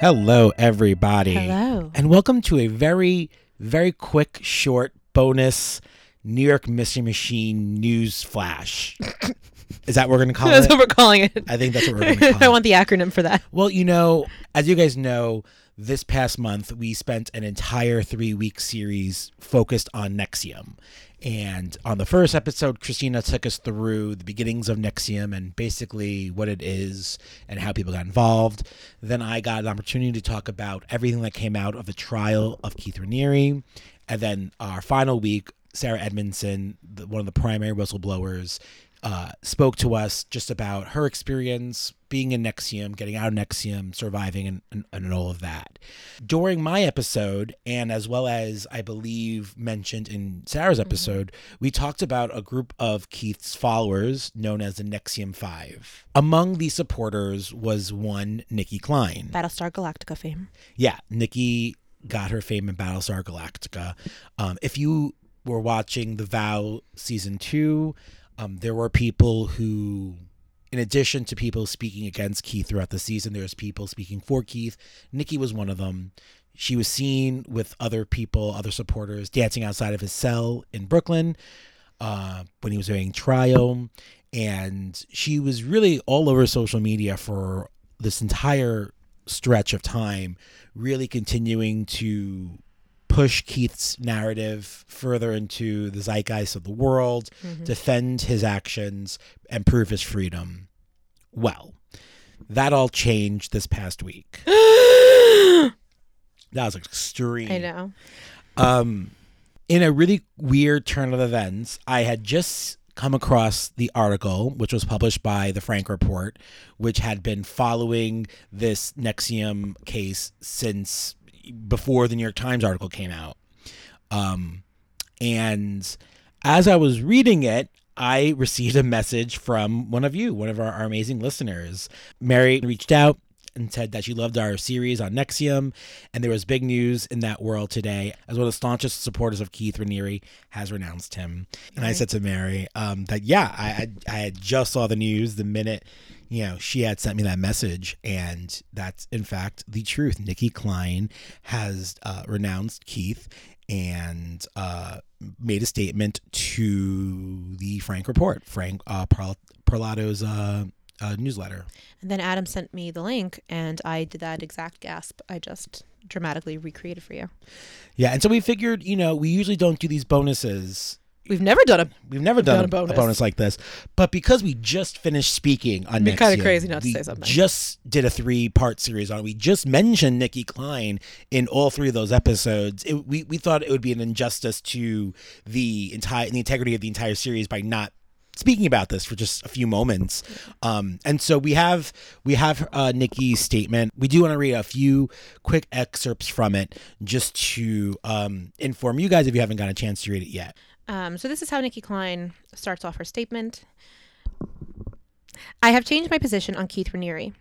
Hello, everybody. Hello. And welcome to a very, very quick, short bonus New York Mystery Machine news flash. Is that what we're going to call That's it? That's what we're calling it. I think that's what we're going to call I it. I want the acronym for that. Well, you know, as you guys know, this past month we spent an entire three week series focused on NXIVM. And on the first episode, Christina took us through the beginnings of NXIVM and basically what it is and how people got involved. Then I got an opportunity to talk about everything that came out of the trial of Keith Raniere. And then our final week, Sarah Edmondson, the, one of the primary whistleblowers, uh, spoke to us just about her experience being in NXIVM, getting out of NXIVM, surviving, and, and, and all of that. During my episode, and as well as I believe mentioned in Sarah's episode, we talked about a group of Keith's followers known as the NXIVM Five. Among these supporters was one Nicki Clyne. Battlestar Galactica fame. Yeah, Nicki got her fame in Battlestar Galactica. Um, if you were watching The Vow season two, um, there were people who, in addition to people speaking against Keith throughout the season, there was people speaking for Keith. Nicki was one of them. She was seen with other people, other supporters, dancing outside of his cell in Brooklyn uh, when he was doing trial. And she was really all over social media for this entire stretch of time, really continuing to push Keith's narrative further into the zeitgeist of the world, defend his actions, and prove his freedom. Well, that all changed this past week. That was extreme. I know. Um, in a really weird turn of events, I had just come across the article, which was published by the Frank Report, which had been following this NXIVM case since before the New York Times article came out. Um, and as I was reading it, I received a message from one of you, one of our, our amazing listeners. Mary reached out and said that she loved our series on NXIVM, and there was big news in that world today, as one of the staunchest supporters of Keith Raniere has renounced him. And I said to Mary um, that yeah, I, I I had just saw the news the minute you know she had sent me that message, and that's in fact the truth. Nicki Clyne has uh, renounced Keith and uh, made a statement to the Frank Report, Frank uh, uh, uh, newsletter. And then Adam sent me the link, and I did that exact gasp I just dramatically recreated for you. Yeah, and so we figured, you know, we usually don't do these bonuses. We've never done a. We've never done, Done a, a bonus. bonus. like this, but because we just finished speaking on be kinda crazy not to say something. Just did a three-part series on. it. We just mentioned Nikki Klein in all three of those episodes. It, we we thought it would be an injustice to the entire the integrity of the entire series by not speaking about this for just a few moments. Um, and so we have we have uh, Nicki's statement. We do want to read a few quick excerpts from it just to um, inform you guys if you haven't got a chance to read it yet. Um, so this is how Nicki Clyne starts off her statement. I have changed my position on Keith Raniere.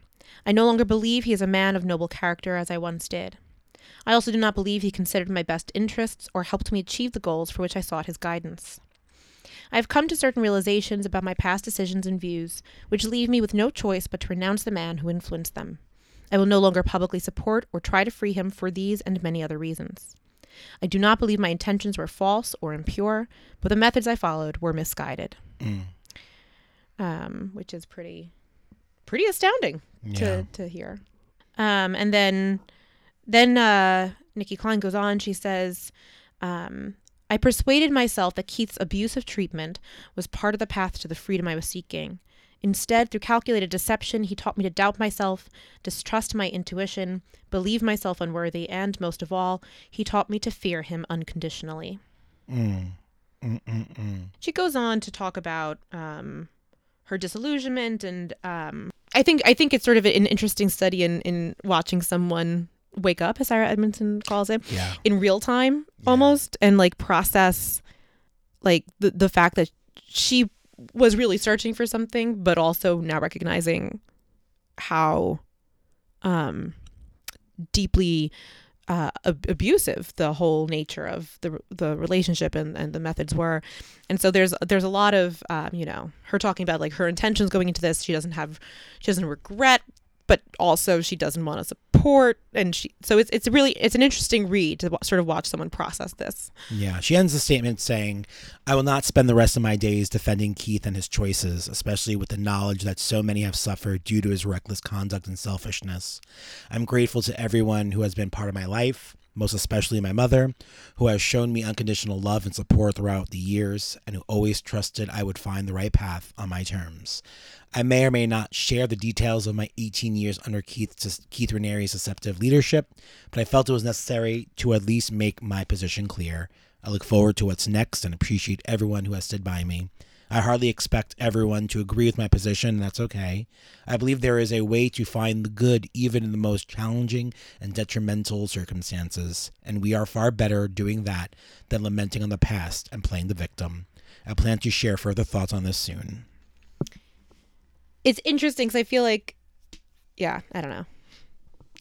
I no longer believe he is a man of noble character as I once did. I also do not believe he considered my best interests or helped me achieve the goals for which I sought his guidance. I have come to certain realizations about my past decisions and views, which leave me with no choice but to renounce the man who influenced them. I will no longer publicly support or try to free him for these and many other reasons. I do not believe my intentions were false or impure, but the methods I followed were misguided. Um, which is pretty, pretty astounding Yeah. to to hear. Um, and then, then uh, Nicki Clyne goes on. She says, um, "I persuaded myself that Keith's abusive treatment was part of the path to the freedom I was seeking." Instead, through calculated deception, he taught me to doubt myself, distrust my intuition, believe myself unworthy, and, most of all, he taught me to fear him unconditionally. Mm. She goes on to talk about um, her disillusionment, and um, I think I think it's sort of an interesting study in in watching someone wake up, as Sarah Edmondson calls it, Yeah. in real time Yeah. almost, and like process like the the fact that she was really searching for something, but also now recognizing how um deeply uh, ab- abusive the whole nature of the the relationship and, and the methods were, and so there's there's a lot of um, you know her talking about like her intentions going into this. She doesn't have she doesn't regret but also she doesn't want to support and she so it's it's really it's an interesting read to sort of watch someone process this Yeah, she ends the statement saying, I will not spend the rest of my days defending Keith and his choices, especially with the knowledge that so many have suffered due to his reckless conduct and selfishness. I'm grateful to everyone who has been part of my life, most especially my mother, who has shown me unconditional love and support throughout the years and who always trusted I would find the right path on my terms. I may or may not share the details of my 18 years under Keith, Keith Raniere's deceptive leadership, but I felt it was necessary to at least make my position clear. I look forward to what's next and appreciate everyone who has stood by me. I hardly expect everyone to agree with my position, and that's okay. I believe there is a way to find the good even in the most challenging and detrimental circumstances, and we are far better doing that than lamenting on the past and playing the victim. I plan to share further thoughts on this soon. it's interesting because i feel like yeah i don't know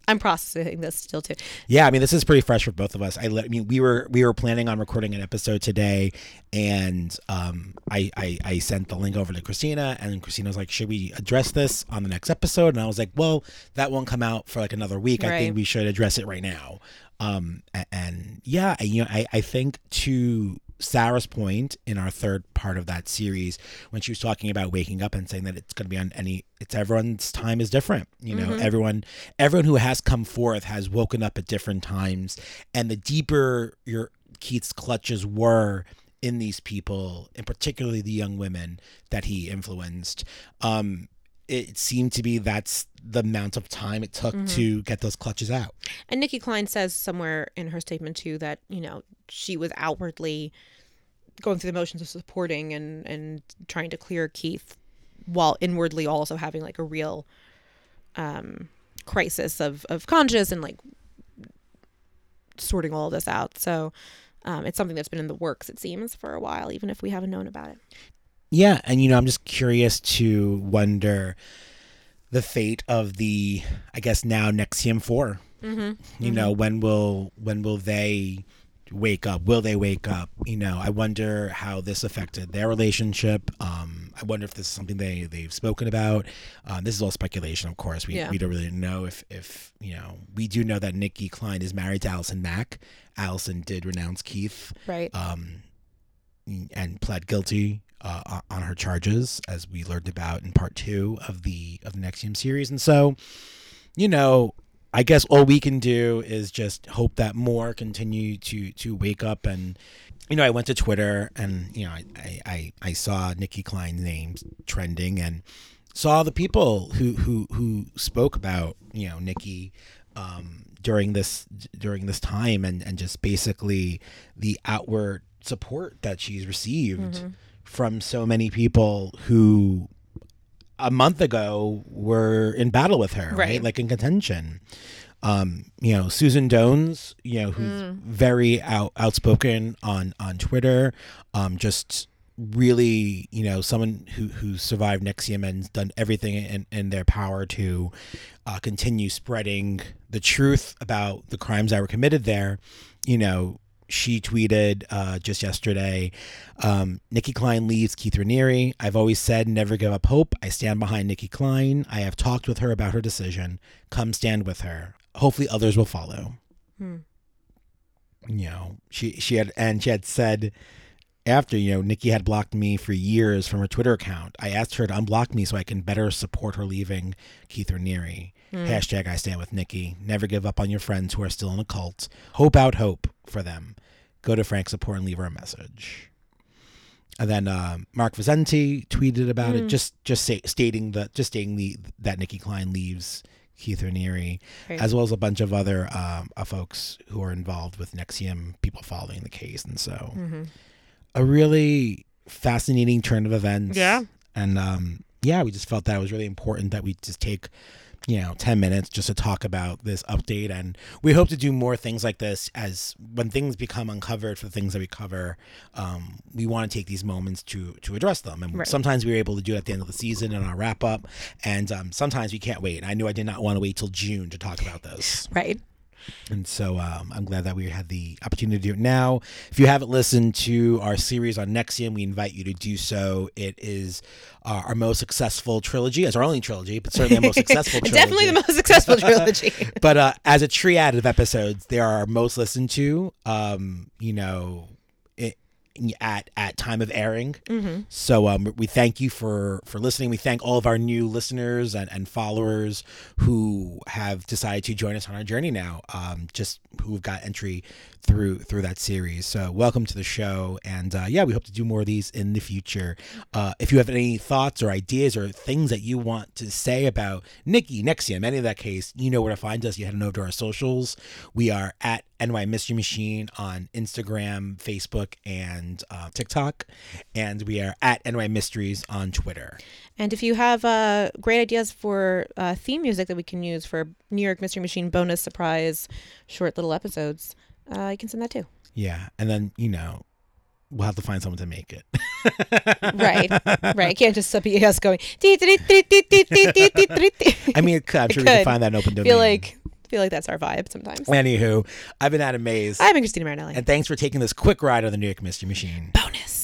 i'm processing this still too Yeah, I mean, this is pretty fresh for both of us. I, I mean, we were we were planning on recording an episode today, and um, I, I I sent the link over to Christina, and Christina was like, "Should we address this on the next episode?" And I was like, "Well, that won't come out for like another week. I think we should address it right now." Um, a- and, yeah, I- you know, I I think to Sarah's point in our third part of that series when she was talking about waking up and saying that it's going to be on any it's everyone's time is different you know? Everyone everyone who has come forth has woken up at different times. And the deeper your keith's clutches were in these people and particularly the young women that he influenced um it seemed to be that's the amount of time it took to get those clutches out And Nicki Clyne says somewhere in her statement too that you know she was outwardly going through the motions of supporting and and trying to clear Keith, while inwardly also having like a real um, crisis of of conscience and like sorting all of this out. So um, it's something that's been in the works, it seems, for a while, even if we haven't known about it. Yeah, and you know, I'm just curious to wonder the fate of the, I guess now NXIVM 4 Mm-hmm. You know, when will when will they wake up? Will they wake up? You know, I wonder how this affected their relationship. Um, I wonder if this is something they they've spoken about. Um, this is all speculation, of course. We Yeah. we don't really know if if you know. We do know that Nicki Clyne is married to Allison Mack. Allison did renounce Keith Right. um, and pled guilty uh, on- her charges, as we learned about in part two of the of the NXIVM series. And so, you know, I guess all we can do is just hope that more continue to to wake up and. You know, I went to Twitter and you know I, I, I, saw Nicki Clyne's name trending and saw the people who who who spoke about you know Nicki um, during this during this time and and just basically the outward support that she's received from so many people who a month ago were in battle with her right, Right. like in contention. Um you know susan dones you know who's very out, outspoken on on twitter um just really you know someone who who survived NXIVM and done everything in, in their power to uh, continue spreading the truth about the crimes that were committed there you know she tweeted uh, just yesterday um, Nicki Clyne leaves Keith Raniere. I've always said never give up hope. I stand behind Nicki Clyne. I have talked with her about her decision. Come stand with her. Hopefully others will follow. Hmm. You know, she she had and she had said after you know Nicki had blocked me for years from her Twitter account. I asked her to unblock me so I can better support her leaving Keith Raniere. Hashtag I stand with Nicki. Never give up on your friends who are still in a cult. Hope out hope for them. Go to Frank Support and leave her a message. And then uh, Mark Vicente tweeted about it, just just say, stating the just stating the that Nicki Clyne leaves Keith Raniere, Right. as well as a bunch of other um, uh, folks who are involved with NXIVM, people following the case, and so Mm-hmm. a really fascinating turn of events. Yeah. and um, yeah, we just felt that it was really important that we just take you know 10 minutes just to talk about this update. And we hope to do more things like this as when things become uncovered for the things that we cover um, we want to take these moments to to address them. And Right. sometimes we were able to do it at the end of the season in our wrap up. And um, sometimes we can't wait. I knew i did not want to wait till june to talk about this. Right. And so um, I'm glad that we had the opportunity to do it now. If you haven't listened to our series on NXIVM, we invite you to do so. It is uh, our most successful trilogy, as our only trilogy, but certainly our most successful trilogy. Definitely the most successful trilogy. but uh, as a triad of episodes, they are our most listened to. Um, you know, at at time of airing. hmm So um, we thank you for for listening. We thank all of our new listeners and, and followers who have decided to join us on our journey now. Um, just who've got entry through through that series. So welcome to the show, and uh, yeah, we hope to do more of these in the future. Uh, if you have any thoughts or ideas or things that you want to say about Nicki, NXIVM, any of that case, you know where to find us. You head on over to our socials. We are at NY Mystery Machine on Instagram, Facebook, and and uh, TikTok. And we are at NY Mysteries on Twitter. And if you have uh, great ideas for uh, theme music that we can use for New York Mystery Machine bonus surprise short little episodes, uh, you can send that too. Yeah. And then, you know, we'll have to find someone to make it. right, right. Can't just be us going. I mean. I'm sure we can find that in open domain. Feel like I feel like that's our vibe sometimes. Anywho, I've been Adam Mays, I've been Christina Marinelli. and thanks for taking this quick ride on the New York Mystery Machine. bonus.